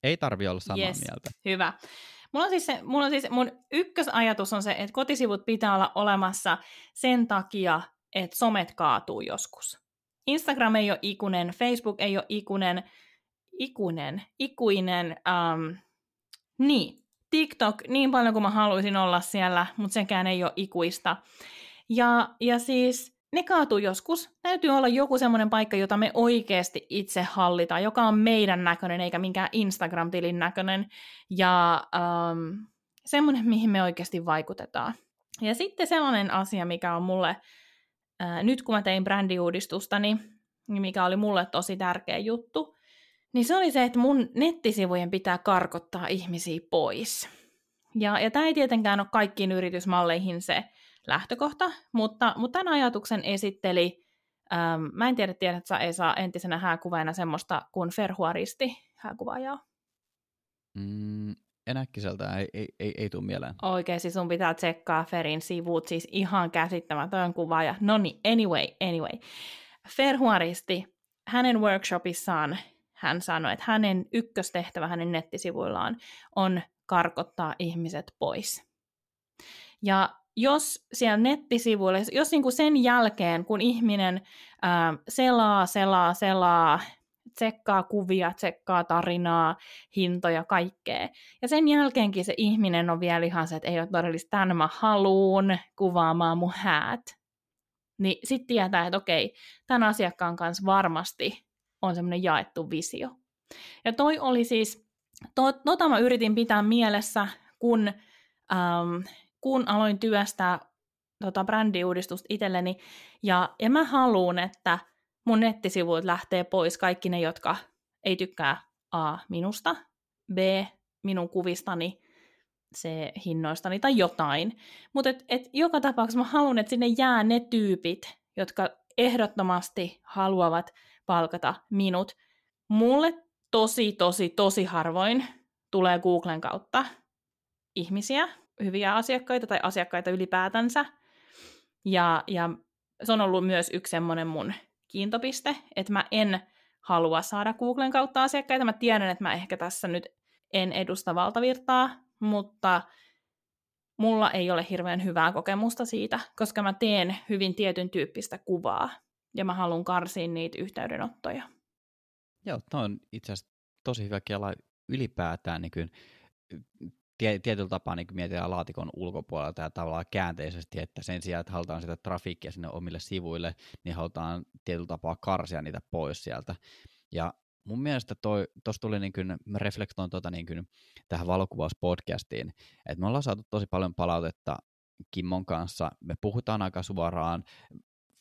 Ei tarvi olla samaa yes. mieltä. Hyvä. Mulla on, siis se, mulla on siis, mun ykkösajatus on se, että kotisivut pitää olla olemassa sen takia, että somet kaatuu joskus. Instagram ei ole ikuinen, Facebook ei ole ikuinen, ikuinen, ikuinen, um, niin, TikTok niin paljon kuin mä haluaisin olla siellä, mutta sekään ei ole ikuista. Ja, ja siis ne kaatuu joskus. Täytyy olla joku semmoinen paikka, jota me oikeasti itse hallitaan, joka on meidän näköinen eikä minkään Instagram-tilin näköinen. Ja um, semmoinen, mihin me oikeasti vaikutetaan. Ja sitten sellainen asia, mikä on mulle, ää, nyt kun mä tein brändiuudistustani, niin mikä oli mulle tosi tärkeä juttu, niin se oli se, että mun nettisivujen pitää karkottaa ihmisiä pois. Ja, ja tämä ei tietenkään ole kaikkiin yritysmalleihin se lähtökohta, mutta, mutta tämän ajatuksen esitteli, ähm, mä en tiedä, tiedät sä Esa entisenä hääkuvaajana semmoista kuin Ferhuaristi hääkuvaajaa? Mm, en äkkiseltä, ei, ei, ei, ei tule mieleen. Oikein, siis sun pitää tsekkaa Ferin sivut, siis ihan käsittämätön kuvaaja. No niin, anyway, anyway. Ferhuaristi, hänen workshopissaan hän sanoi, että hänen ykköstehtävä hänen nettisivuillaan on karkottaa ihmiset pois. Ja jos siellä nettisivuilla, jos niin kuin sen jälkeen, kun ihminen ää, selaa, selaa, selaa, tsekkaa kuvia, tsekkaa tarinaa, hintoja, kaikkea. Ja sen jälkeenkin se ihminen on vielä ihan se, että ei ole todellista, tämän mä haluun kuvaamaan mun häät. Niin sitten tietää, että okei, tämän asiakkaan kanssa varmasti on semmoinen jaettu visio. Ja toi oli siis, to, tota mä yritin pitää mielessä, kun, ähm, kun aloin työstää tota brändiuudistusta itselleni, ja, ja mä haluan, että mun nettisivuit lähtee pois kaikki ne, jotka ei tykkää A minusta, B minun kuvistani, C hinnoistani tai jotain. Mutta et, et joka tapauksessa mä haluan, että sinne jää ne tyypit, jotka ehdottomasti haluavat palkata minut. Mulle tosi, tosi, tosi harvoin tulee Googlen kautta ihmisiä, hyviä asiakkaita tai asiakkaita ylipäätänsä. Ja, ja se on ollut myös yksi semmoinen mun kiintopiste, että mä en halua saada Googlen kautta asiakkaita. Mä tiedän, että mä ehkä tässä nyt en edusta valtavirtaa, mutta mulla ei ole hirveän hyvää kokemusta siitä, koska mä teen hyvin tietyn tyyppistä kuvaa ja mä haluan karsia niitä yhteydenottoja. Joo, tämä on itse asiassa tosi hyvä kela ylipäätään niin tie, tietyllä tapaa niin mietitään laatikon ulkopuolelta ja tavallaan käänteisesti, että sen sijaan, että halutaan sitä trafiikkia sinne omille sivuille, niin halutaan tietyllä tapaa karsia niitä pois sieltä. Ja mun mielestä tuossa tuli niin kuin, mä reflektoin tuota niin kuin, tähän valokuvauspodcastiin, että me ollaan saatu tosi paljon palautetta Kimmon kanssa, me puhutaan aika suoraan,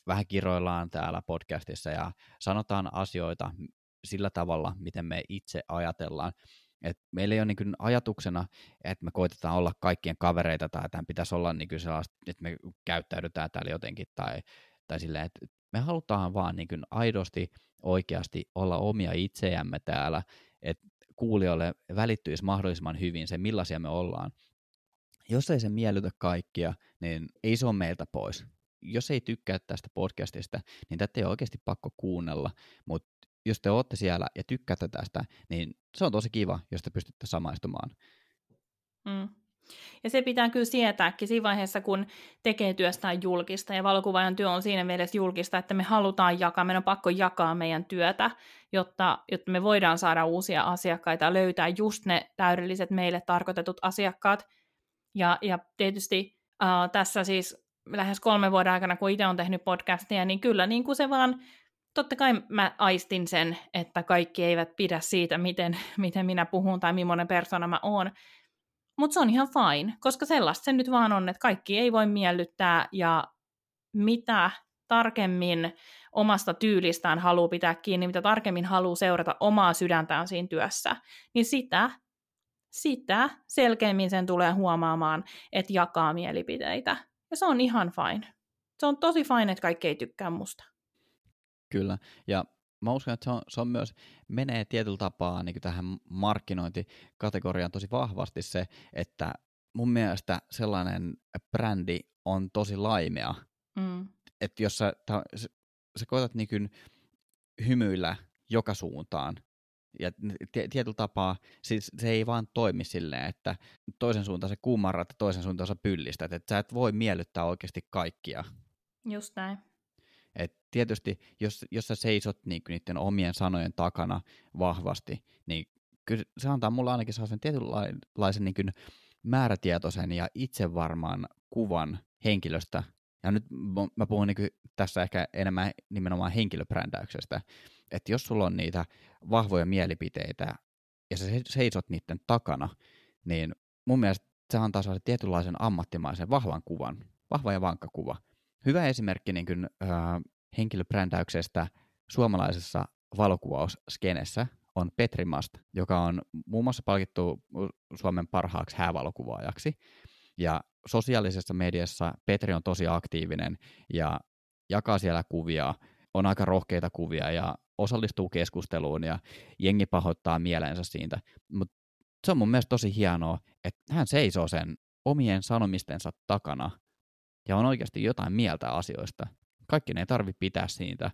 vähän kiroillaan täällä podcastissa ja sanotaan asioita sillä tavalla, miten me itse ajatellaan. Et meillä ei ole niin ajatuksena, että me koitetaan olla kaikkien kavereita tai tämän pitäisi olla niin sellaista, että me käyttäydytään täällä jotenkin tai, tai silleen, että me halutaan vaan niin aidosti oikeasti olla omia itseämme täällä, että kuulijoille välittyisi mahdollisimman hyvin se, millaisia me ollaan. Jos ei se miellytä kaikkia, niin ei se ole meiltä pois. Jos ei tykkää tästä podcastista, niin tätä ei ole oikeasti pakko kuunnella, mutta jos te olette siellä ja tykkäätte tästä, niin se on tosi kiva, jos te pystytte samaistumaan. Mm. Ja se pitää kyllä sietääkin siinä vaiheessa, kun tekee työstään julkista, ja valokuvaajan työ on siinä mielessä julkista, että me halutaan jakaa, meidän on pakko jakaa meidän työtä, jotta, jotta me voidaan saada uusia asiakkaita, löytää just ne täydelliset meille tarkoitetut asiakkaat. Ja, ja tietysti uh, tässä siis lähes kolme vuoden aikana, kun itse on tehnyt podcastia, niin kyllä niin kuin se vaan totta kai mä aistin sen, että kaikki eivät pidä siitä, miten, miten minä puhun tai millainen persona mä oon. Mutta se on ihan fine, koska sellaista se nyt vaan on, että kaikki ei voi miellyttää ja mitä tarkemmin omasta tyylistään haluaa pitää kiinni, mitä tarkemmin haluaa seurata omaa sydäntään siinä työssä, niin sitä, sitä selkeämmin sen tulee huomaamaan, että jakaa mielipiteitä. Ja se on ihan fine. Se on tosi fine, että kaikki ei tykkää musta. Kyllä, ja mä uskon, että se on, se on myös, menee tietyllä tapaa niin tähän markkinointikategoriaan tosi vahvasti se, että mun mielestä sellainen brändi on tosi laimea. Mm. Että jos sä, ta, sä, sä koetat niin kuin hymyillä joka suuntaan, ja tietyllä tapaa siis se ei vaan toimi silleen, että toisen suuntaan se kuumarrat ja toisen suuntaan sä pyllistät, että sä et voi miellyttää oikeasti kaikkia. Just näin. Et tietysti, jos, jos sä seisot niin niiden omien sanojen takana vahvasti, niin kyllä se antaa mulle ainakin sellaisen tietynlaisen niin kuin määrätietoisen ja itsevarman kuvan henkilöstä. Ja nyt mä puhun niin tässä ehkä enemmän nimenomaan henkilöbrändäyksestä. Että jos sulla on niitä vahvoja mielipiteitä ja sä seisot niiden takana, niin mun mielestä se antaa sellaisen tietynlaisen ammattimaisen vahvan kuvan, vahva ja vankka kuva. Hyvä esimerkki niin kuin, äh, henkilöbrändäyksestä suomalaisessa valokuvausskenessä on Petri Mast, joka on muun muassa palkittu Suomen parhaaksi häävalokuvaajaksi. Ja sosiaalisessa mediassa Petri on tosi aktiivinen ja jakaa siellä kuvia, on aika rohkeita kuvia ja osallistuu keskusteluun ja jengi pahoittaa mielensä siitä. Mutta se on mun mielestä tosi hienoa, että hän seisoo sen omien sanomistensa takana ja on oikeasti jotain mieltä asioista. Kaikki ne ei tarvi pitää siitä,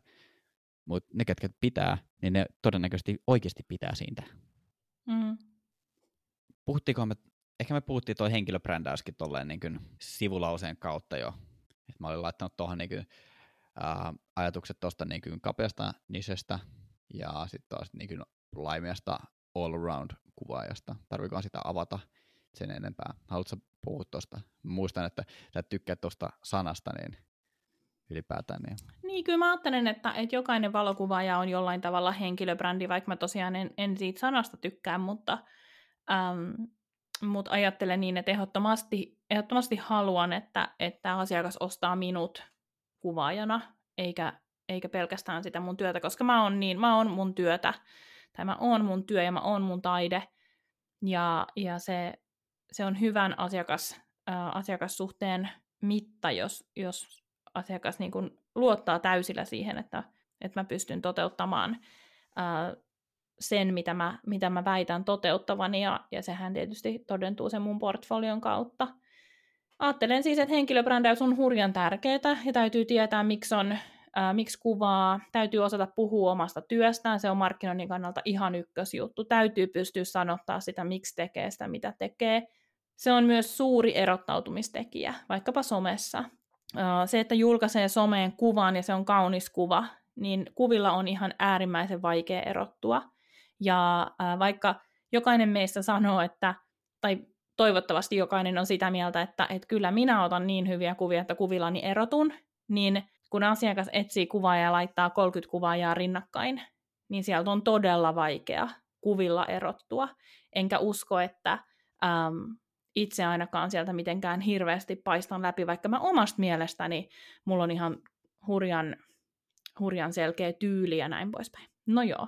mutta ne, ketkä pitää, niin ne todennäköisesti oikeasti pitää siitä. Mm. Puhuttiinko me, ehkä me puhuttiin tuo henkilöbrändäyskin tolleen niin kuin sivulauseen kautta jo. Et mä olin laittanut tuohon niin kuin, ää, ajatukset tuosta niin kuin kapeasta nisestä ja sitten taas niin kuin laimeasta all around kuvaajasta. Tarviiko sitä avata sen enempää? Haluatko puhua tuosta? Muistan, että sä tykkäät tuosta sanasta, niin ylipäätään. Niin, niin kyllä mä ajattelen, että, että jokainen valokuvaaja on jollain tavalla henkilöbrändi, vaikka mä tosiaan en, en siitä sanasta tykkää, mutta, äm, mutta ajattelen niin, että ehdottomasti, ehdottomasti haluan, että, että asiakas ostaa minut kuvaajana, eikä, eikä pelkästään sitä mun työtä, koska mä oon, niin, mä oon mun työtä, tai mä oon mun työ ja mä oon mun taide, ja, ja se, se on hyvän asiakas, äh, asiakassuhteen mitta, jos, jos asiakas niin kuin luottaa täysillä siihen, että, että mä pystyn toteuttamaan ää, sen, mitä mä, mitä mä väitän toteuttavani, ja, ja sehän tietysti todentuu sen mun portfolion kautta. Ajattelen siis, että henkilöbrändäys on hurjan tärkeää, ja täytyy tietää, miksi on ää, miksi kuvaa, täytyy osata puhua omasta työstään, se on markkinoinnin kannalta ihan ykkösjuttu. Täytyy pystyä sanottaa sitä, miksi tekee sitä, mitä tekee. Se on myös suuri erottautumistekijä, vaikkapa somessa. Se, että julkaisee someen kuvan ja se on kaunis kuva, niin kuvilla on ihan äärimmäisen vaikea erottua. Ja vaikka jokainen meistä sanoo, että, tai toivottavasti jokainen on sitä mieltä, että, että kyllä minä otan niin hyviä kuvia, että kuvillani erotun, niin kun asiakas etsii kuvaa ja laittaa 30 kuvaajaa rinnakkain, niin sieltä on todella vaikea kuvilla erottua. Enkä usko, että äm, itse ainakaan sieltä mitenkään hirveästi paistan läpi, vaikka mä omasta mielestäni mulla on ihan hurjan, hurjan selkeä tyyli ja näin poispäin. No joo.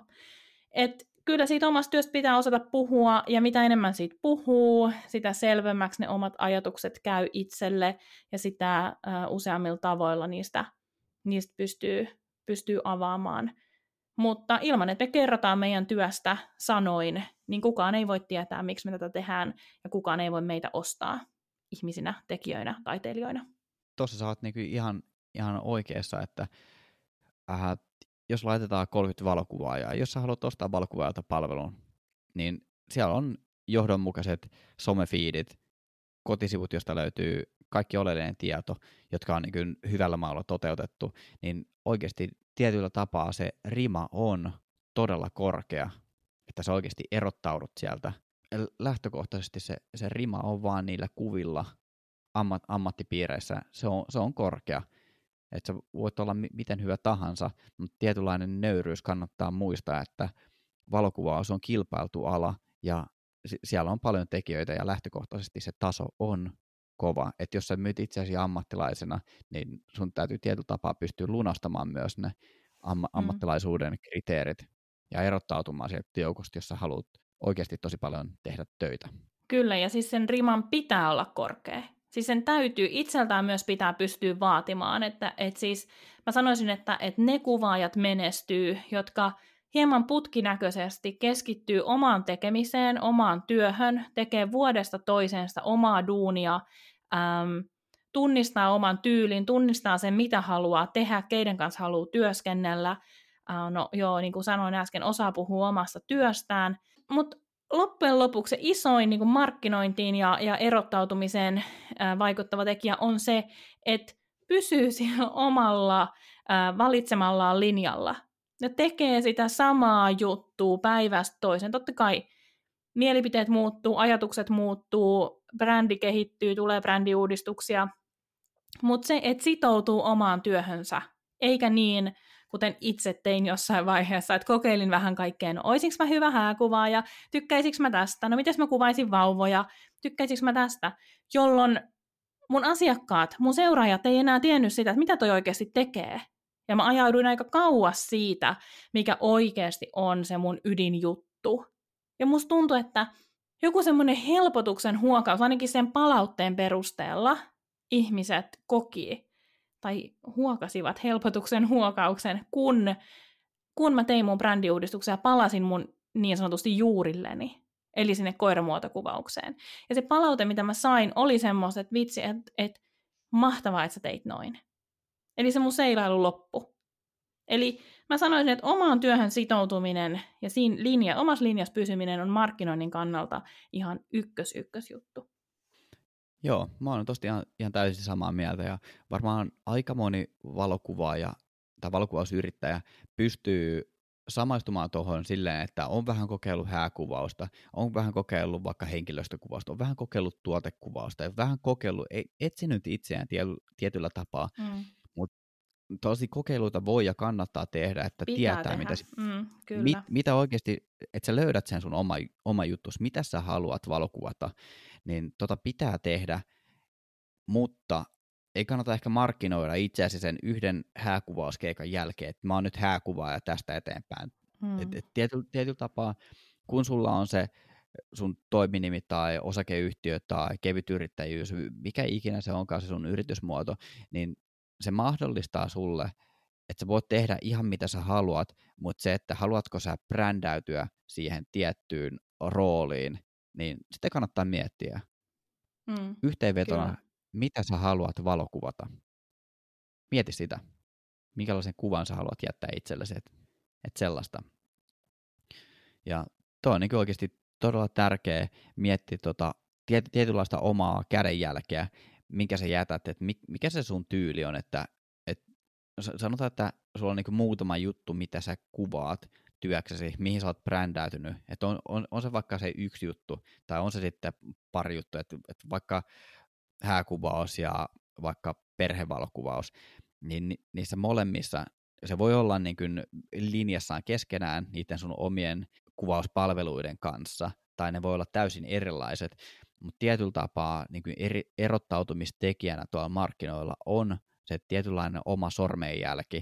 Et kyllä siitä omasta työstä pitää osata puhua, ja mitä enemmän siitä puhuu, sitä selvemmäksi ne omat ajatukset käy itselle, ja sitä äh, useammilla tavoilla niistä niistä pystyy, pystyy avaamaan. Mutta ilman, että me kerrotaan meidän työstä sanoin, niin kukaan ei voi tietää, miksi me tätä tehdään, ja kukaan ei voi meitä ostaa ihmisinä, tekijöinä, taiteilijoina. Tuossa sä oot niinku ihan, ihan oikeassa, että äh, jos laitetaan 30 valokuvaa, ja jos sä haluat ostaa valokuvaajalta palvelun, niin siellä on johdonmukaiset somefiidit, kotisivut, josta löytyy kaikki oleellinen tieto, jotka on niin hyvällä maalla toteutettu, niin oikeasti tietyllä tapaa se rima on todella korkea, että sä oikeasti erottaudut sieltä. Lähtökohtaisesti se, se rima on vaan niillä kuvilla ammat, ammattipiireissä, se on, se on korkea. Että sä voit olla mi- miten hyvä tahansa, mutta tietynlainen nöyryys kannattaa muistaa, että valokuvaus on kilpailtu ala ja siellä on paljon tekijöitä ja lähtökohtaisesti se taso on kova. Että jos sä myyt itseäsi ammattilaisena, niin sun täytyy tietyllä tapaa pystyä lunastamaan myös ne amma- mm. ammattilaisuuden kriteerit ja erottautumaan sieltä joukosta, jos sä haluat oikeasti tosi paljon tehdä töitä. Kyllä, ja siis sen riman pitää olla korkea. Siis sen täytyy itseltään myös pitää pystyä vaatimaan, että et siis mä sanoisin, että et ne kuvaajat menestyy, jotka hieman putkinäköisesti keskittyy omaan tekemiseen, omaan työhön, tekee vuodesta toiseen sitä omaa duunia, äm, tunnistaa oman tyylin, tunnistaa sen, mitä haluaa tehdä, keiden kanssa haluaa työskennellä. Äh, no joo, niin kuin sanoin äsken, osaa puhua omasta työstään, mutta loppujen lopuksi se isoin niin kuin markkinointiin ja, ja erottautumiseen äh, vaikuttava tekijä on se, että pysyy siellä omalla äh, valitsemallaan linjalla ne tekee sitä samaa juttua päivästä toiseen. Totta kai mielipiteet muuttuu, ajatukset muuttuu, brändi kehittyy, tulee brändiuudistuksia, mutta se, että sitoutuu omaan työhönsä, eikä niin, kuten itse tein jossain vaiheessa, että kokeilin vähän kaikkea, no oisinko mä hyvä hääkuvaaja, tykkäisikö mä tästä, no miten mä kuvaisin vauvoja, tykkäisikö mä tästä, jolloin mun asiakkaat, mun seuraajat ei enää tiennyt sitä, että mitä toi oikeasti tekee. Ja mä ajauduin aika kauas siitä, mikä oikeasti on se mun ydinjuttu. Ja musta tuntuu, että joku semmoinen helpotuksen huokaus, ainakin sen palautteen perusteella, ihmiset koki tai huokasivat helpotuksen huokauksen, kun, kun mä tein mun brändiuudistuksen ja palasin mun niin sanotusti juurilleni, eli sinne koiramuotokuvaukseen. Ja se palaute, mitä mä sain, oli semmoista, että vitsi, että et, mahtavaa, että sä teit noin. Eli se mun seilailu loppu. Eli mä sanoisin, että omaan työhön sitoutuminen ja siinä linja, omassa linjassa pysyminen on markkinoinnin kannalta ihan ykkös ykkös juttu. Joo, mä oon tosta ihan, ihan täysin samaa mieltä ja varmaan aika moni valokuvaaja tai valokuvausyrittäjä pystyy samaistumaan tuohon silleen, että on vähän kokeillut hääkuvausta, on vähän kokeillut vaikka henkilöstökuvausta, on vähän kokeillut tuotekuvausta ja vähän kokeillut, etsinyt itseään tietyllä tapaa. Mm tosi kokeiluita voi ja kannattaa tehdä, että Pitää tietää, tehdä. mitä, mm, kyllä. mit, mitä oikeasti, että sä löydät sen sun oma, oma juttus, mitä sä haluat valokuvata, niin tota pitää tehdä, mutta ei kannata ehkä markkinoida itseäsi sen yhden hääkuvauskeikan jälkeen, että mä oon nyt hääkuvaaja tästä eteenpäin. Mm. Et, et tietyllä, tietyllä tapaa, kun sulla on se sun toiminimi tai osakeyhtiö tai kevyt yrittäjyys, mikä ikinä se onkaan se sun yritysmuoto, niin se mahdollistaa sulle että sä voit tehdä ihan mitä sä haluat, mutta se, että haluatko sä brändäytyä siihen tiettyyn rooliin, niin sitä kannattaa miettiä. Mm, Yhteenvetona, kyllä. mitä sä haluat valokuvata. Mieti sitä. Minkälaisen kuvan sä haluat jättää itsellesi, että et sellaista. Ja tuo on niin oikeasti todella tärkeä miettiä tota, tiet, tietynlaista omaa kädenjälkeä, minkä sä jätät, että mikä se sun tyyli on, että et, sanotaan, että sulla on niin muutama juttu, mitä sä kuvaat työksesi, mihin sä oot brändäytynyt, että on, on, on se vaikka se yksi juttu, tai on se sitten pari juttu, että, että vaikka hääkuvaus ja vaikka perhevalokuvaus, niin niissä molemmissa se voi olla niin kuin linjassaan keskenään niiden sun omien kuvauspalveluiden kanssa, tai ne voi olla täysin erilaiset, mutta tietyllä tapaa niin kuin eri, erottautumistekijänä tuolla markkinoilla on se tietynlainen oma sormenjälki,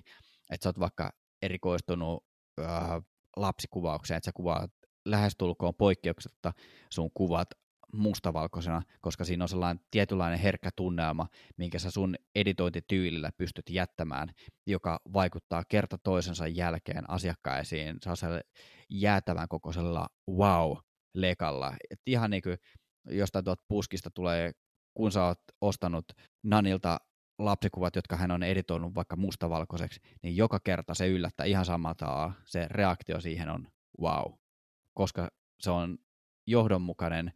että sä oot vaikka erikoistunut äh, lapsikuvaukseen, että sä kuvaat lähestulkoon poikkeuksetta sun kuvat mustavalkoisena, koska siinä on sellainen tietynlainen herkkä tunnelma, minkä sä sun editointityylillä pystyt jättämään, joka vaikuttaa kerta toisensa jälkeen asiakkaisiin sellaisella jäätävän kokoisella wow-lekalla. Et ihan niin kuin jostain tuot puskista tulee, kun sä oot ostanut Nanilta lapsikuvat, jotka hän on editoinut vaikka mustavalkoiseksi, niin joka kerta se yllättää ihan samalta. Se reaktio siihen on wow, koska se on johdonmukainen,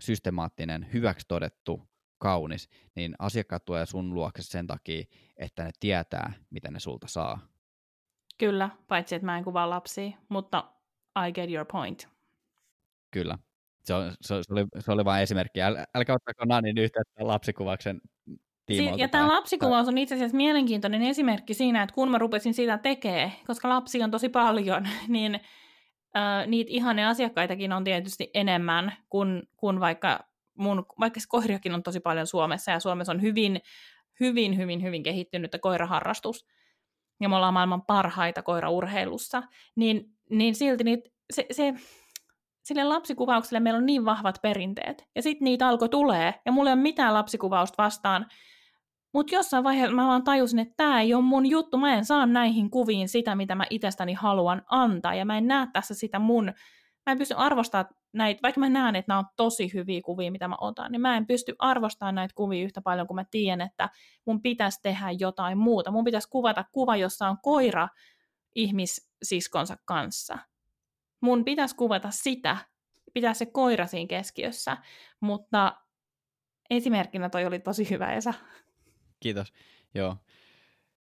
systemaattinen, hyväksi todettu, kaunis, niin asiakkaat tulee sun luokse sen takia, että ne tietää, mitä ne sulta saa. Kyllä, paitsi että mä en kuvaa lapsia, mutta I get your point. Kyllä. Se, on, se, oli, se oli vain esimerkki. Äl, älkää ottako Nanin yhteyttä lapsikuvauksen tiimoilta. Ja tämä lapsikuvaus on itse asiassa mielenkiintoinen esimerkki siinä, että kun mä rupesin sitä tekemään, koska lapsi on tosi paljon, niin äh, niitä ihania asiakkaitakin on tietysti enemmän kuin, kuin vaikka mun, vaikka se koiriakin on tosi paljon Suomessa, ja Suomessa on hyvin, hyvin, hyvin, hyvin kehittynyt koiraharrastus, ja me ollaan maailman parhaita koiraurheilussa, niin, niin silti niitä, se, se, sille lapsikuvaukselle meillä on niin vahvat perinteet. Ja sitten niitä alkoi tulee, ja mulla ei ole mitään lapsikuvausta vastaan, mutta jossain vaiheessa mä vaan tajusin, että tämä ei ole mun juttu, mä en saa näihin kuviin sitä, mitä mä itsestäni haluan antaa, ja mä en näe tässä sitä mun, mä en pysty arvostamaan näitä, vaikka mä näen, että nämä on tosi hyviä kuvia, mitä mä otan, niin mä en pysty arvostamaan näitä kuvia yhtä paljon, kun mä tiedän, että mun pitäisi tehdä jotain muuta. Mun pitäisi kuvata kuva, jossa on koira ihmissiskonsa kanssa. Mun pitäisi kuvata sitä, pitää se koira siinä keskiössä, mutta esimerkkinä toi oli tosi hyvä, Esa. Kiitos. Joo.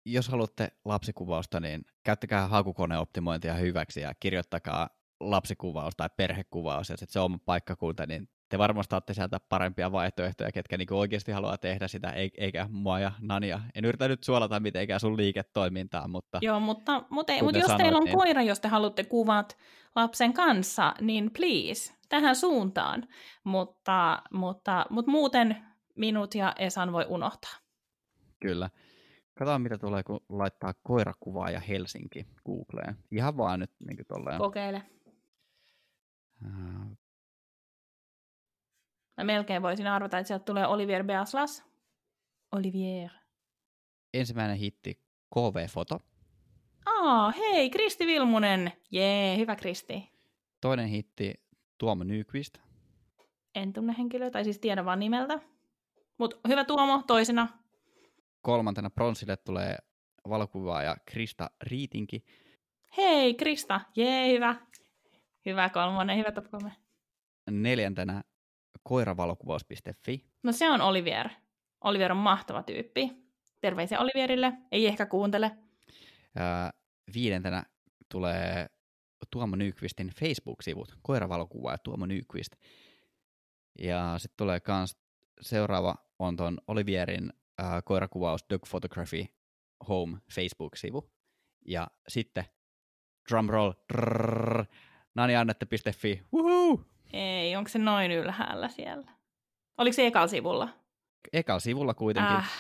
Jos haluatte lapsikuvausta, niin käyttäkää hakukoneoptimointia hyväksi ja kirjoittakaa lapsikuvaus tai perhekuvaus ja se oma paikkakunta, niin te varmasti saatte sieltä parempia vaihtoehtoja, ketkä niin oikeasti haluaa tehdä sitä, eikä mua ja Nania. En yritä nyt suolata mitenkään sun liiketoimintaa, mutta... Joo, mutta, mutta, ei, mutta jos sanoit, teillä on niin... koira, jos te haluatte kuvat lapsen kanssa, niin please, tähän suuntaan. Mutta, mutta, mutta muuten minut ja Esan voi unohtaa. Kyllä. Katsotaan, mitä tulee, kun laittaa koirakuvaa ja Helsinki Googleen. Ihan vaan nyt niin tolleen. Kokeile. Mä melkein voisin arvata, että sieltä tulee Olivier Beaslas. Olivier. Ensimmäinen hitti, KV-foto. Aa, hei, Kristi Vilmunen. Jee, hyvä Kristi. Toinen hitti, Tuomo Nyqvist. En tunne henkilöä, tai siis tiedä vaan nimeltä. Mutta hyvä Tuomo, toisena. Kolmantena pronssille tulee valokuvaaja Krista Riitinki. Hei Krista, jee, hyvä. Hyvä kolmonen, hyvä top kolme. Neljäntenä koiravalokuvaus.fi. No se on Olivier. Olivier on mahtava tyyppi. Terveisiä Olivierille, ei ehkä kuuntele. Ja viidentenä tulee Tuomo Nykvistin Facebook-sivut, koiravalokuvaaja Tuomo Nykvist. Ja sitten tulee kans seuraava on ton Olivierin äh, koirakuvaus Dog Photography Home Facebook-sivu. Ja sitten drumroll, drrrr, naniannette.fi, Woohoo! Ei, onko se noin ylhäällä siellä? Oliko se ekalla sivulla? Ekalla sivulla kuitenkin. Äh.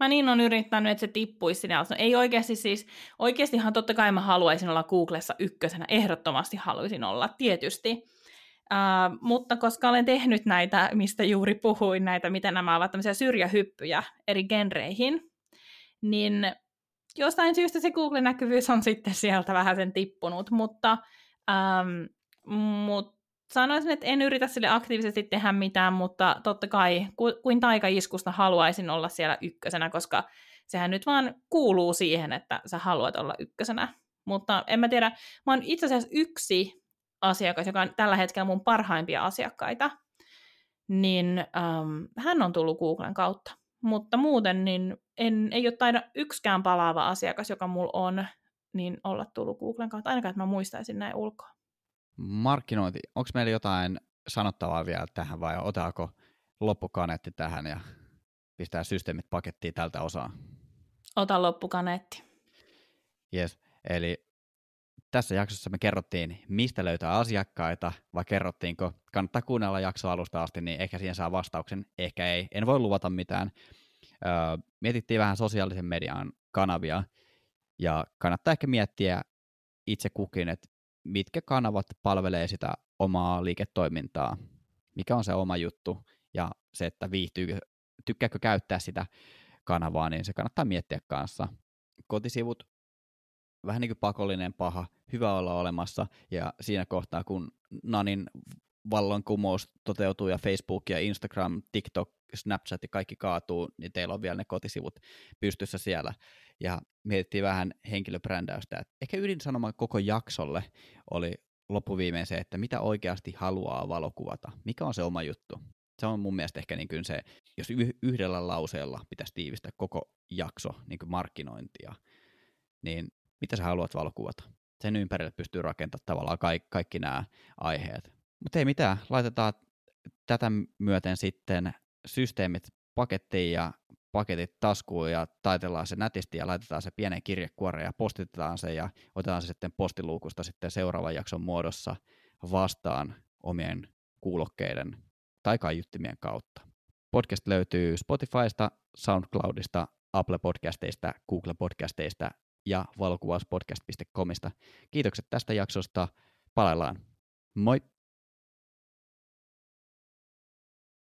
Mä niin on yrittänyt, että se tippuisi sinne alas. No, ei oikeasti siis, oikeastihan totta kai mä haluaisin olla Googlessa ykkösenä, ehdottomasti haluaisin olla, tietysti. Uh, mutta koska olen tehnyt näitä, mistä juuri puhuin, näitä, miten nämä ovat tämmöisiä syrjähyppyjä eri genreihin, niin jostain syystä se Google-näkyvyys on sitten sieltä vähän sen tippunut, mutta, ähm, mut sanoisin, että en yritä sille aktiivisesti tehdä mitään, mutta totta kai ku, kuin taikaiskusta haluaisin olla siellä ykkösenä, koska sehän nyt vaan kuuluu siihen, että sä haluat olla ykkösenä. Mutta en mä tiedä, mä oon itse asiassa yksi asiakas, joka on tällä hetkellä mun parhaimpia asiakkaita, niin ähm, hän on tullut Googlen kautta. Mutta muuten niin en, ei ole taida yksikään palaava asiakas, joka mulla on, niin olla tullut Googlen kautta, ainakaan että mä muistaisin näin ulkoa. Markkinointi, onko meillä jotain sanottavaa vielä tähän vai otaako loppukaneetti tähän ja pistää systeemit pakettiin tältä osaa? Ota loppukaneetti. Yes, eli tässä jaksossa me kerrottiin, mistä löytää asiakkaita, vai kerrottiinko, kannattaa kuunnella jakso alusta asti, niin ehkä siihen saa vastauksen, ehkä ei. En voi luvata mitään. Öö, mietittiin vähän sosiaalisen median kanavia, ja kannattaa ehkä miettiä itse kukin, että mitkä kanavat palvelee sitä omaa liiketoimintaa, mikä on se oma juttu, ja se, että viihtyy, tykkääkö käyttää sitä kanavaa, niin se kannattaa miettiä kanssa. Kotisivut vähän niin kuin pakollinen paha, hyvä olla olemassa, ja siinä kohtaa, kun Nanin vallankumous toteutuu ja Facebook ja Instagram, TikTok, Snapchat ja kaikki kaatuu, niin teillä on vielä ne kotisivut pystyssä siellä. Ja mietittiin vähän henkilöbrändäystä. Että ehkä ydinsanoma koko jaksolle oli loppuviimein se, että mitä oikeasti haluaa valokuvata. Mikä on se oma juttu? Se on mun mielestä ehkä niin kuin se, jos yhdellä lauseella pitäisi tiivistää koko jakso niin kuin markkinointia, niin mitä sä haluat valokuvata. Sen ympärille pystyy rakentamaan tavallaan kaikki, kaikki nämä aiheet. Mutta ei mitään, laitetaan tätä myöten sitten systeemit pakettiin ja paketit taskuun ja taitellaan se nätisti ja laitetaan se pienen kirjekuoreen ja postitetaan se ja otetaan se sitten postiluukusta sitten seuraavan jakson muodossa vastaan omien kuulokkeiden tai kaiuttimien kautta. Podcast löytyy Spotifysta, SoundCloudista, Apple Podcasteista, Google Podcasteista ja valokuvauspodcast.comista. Kiitokset tästä jaksosta. Palaillaan. Moi!